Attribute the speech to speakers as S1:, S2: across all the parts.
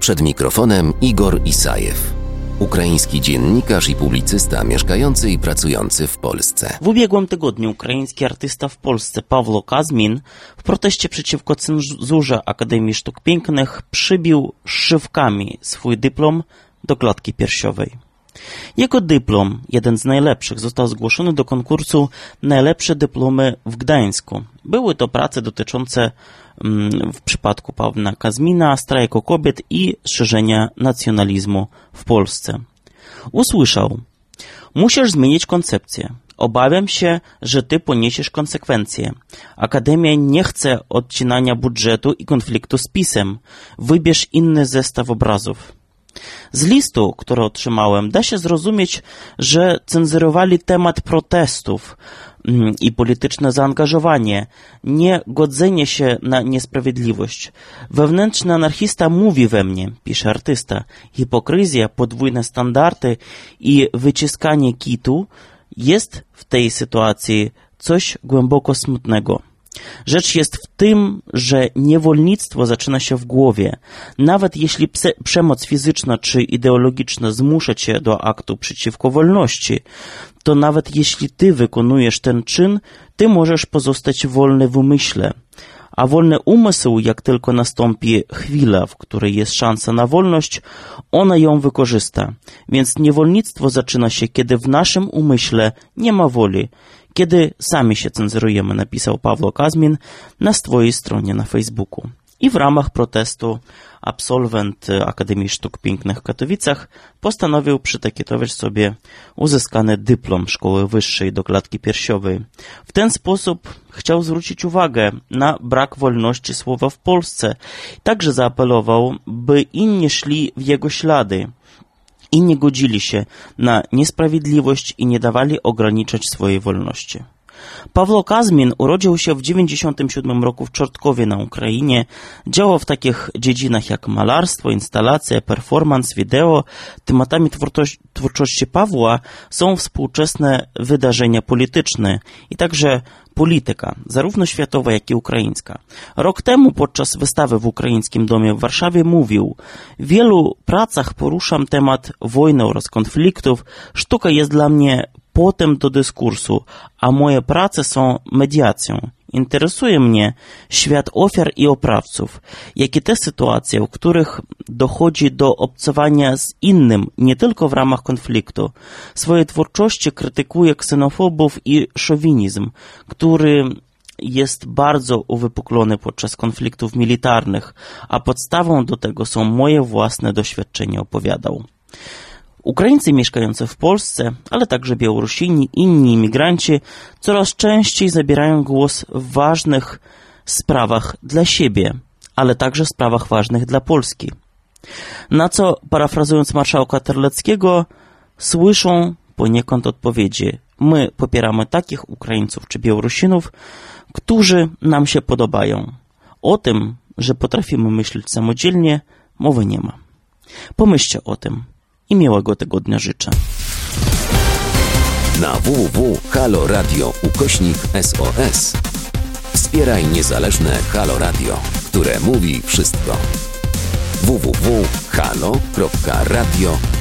S1: Przed mikrofonem Igor Isajew, ukraiński dziennikarz i publicysta mieszkający i pracujący w Polsce.
S2: W ubiegłym tygodniu ukraiński artysta w Polsce Pawlo Kazmin w proteście przeciwko cenzurze Akademii Sztuk Pięknych przybił szywkami swój dyplom do klatki piersiowej. Jego dyplom, jeden z najlepszych, został zgłoszony do konkursu Najlepsze dyplomy w Gdańsku. Były to prace dotyczące mm, w przypadku Pawła Kazmina strajku kobiet i szerzenia nacjonalizmu w Polsce. Usłyszał: Musisz zmienić koncepcję. Obawiam się, że ty poniesiesz konsekwencje. Akademia nie chce odcinania budżetu i konfliktu z pisem. Wybierz inny zestaw obrazów. Z listu, który otrzymałem, da się zrozumieć, że cenzurowali temat protestów mm, i polityczne zaangażowanie, nie godzenie się na niesprawiedliwość. Wewnętrzny anarchista mówi we mnie, pisze artysta, hipokryzja, podwójne standardy i wyciskanie kitu jest w tej sytuacji coś głęboko smutnego. Rzecz jest w tym, że niewolnictwo zaczyna się w głowie. Nawet jeśli przemoc fizyczna czy ideologiczna zmusza cię do aktu przeciwko wolności, to nawet jeśli ty wykonujesz ten czyn, ty możesz pozostać wolny w umyśle. A wolny umysł, jak tylko nastąpi chwila, w której jest szansa na wolność, ona ją wykorzysta. Więc niewolnictwo zaczyna się, kiedy w naszym umyśle nie ma woli kiedy sami się cenzurujemy, napisał Pawło Kazmin na swojej stronie na Facebooku. I w ramach protestu absolwent Akademii Sztuk Pięknych w Katowicach postanowił przytakietować sobie uzyskany dyplom szkoły wyższej do klatki piersiowej. W ten sposób chciał zwrócić uwagę na brak wolności słowa w Polsce. Także zaapelował, by inni szli w jego ślady i nie godzili się na niesprawiedliwość i nie dawali ograniczać swojej wolności. Pawlo Kazmin urodził się w 1997 roku w Czortkowie na Ukrainie. Działał w takich dziedzinach jak malarstwo, instalacja, performance, wideo. Tematami twórczości Pawła są współczesne wydarzenia polityczne i także polityka, zarówno światowa, jak i ukraińska. Rok temu podczas wystawy w Ukraińskim Domie w Warszawie mówił w wielu pracach poruszam temat wojny oraz konfliktów. Sztuka jest dla mnie płotem do dyskursu, a moje prace są mediacją. Interesuje mnie świat ofiar i oprawców, jak i te sytuacje, w których dochodzi do obcowania z innym, nie tylko w ramach konfliktu. W swojej twórczości krytykuję ksenofobów i szowinizm, który jest bardzo uwypuklony podczas konfliktów militarnych, a podstawą do tego są moje własne doświadczenia, opowiadał. Ukraińcy mieszkający w Polsce, ale także Białorusini, inni imigranci coraz częściej zabierają głos w ważnych sprawach dla siebie, ale także sprawach ważnych dla Polski. Na co, parafrazując marszałka Terleckiego, słyszą poniekąd odpowiedzi. My popieramy takich Ukraińców czy Białorusinów, którzy nam się podobają. O tym, że potrafimy myśleć samodzielnie, mowy nie ma. Pomyślcie o tym i miłego tygodnia życzę.
S1: Na www.haloradio ukośnik SOS wspieraj niezależne Halo Radio, które mówi wszystko. www.halo.radio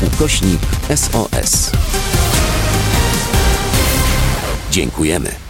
S1: ukośnik SOS Dziękujemy.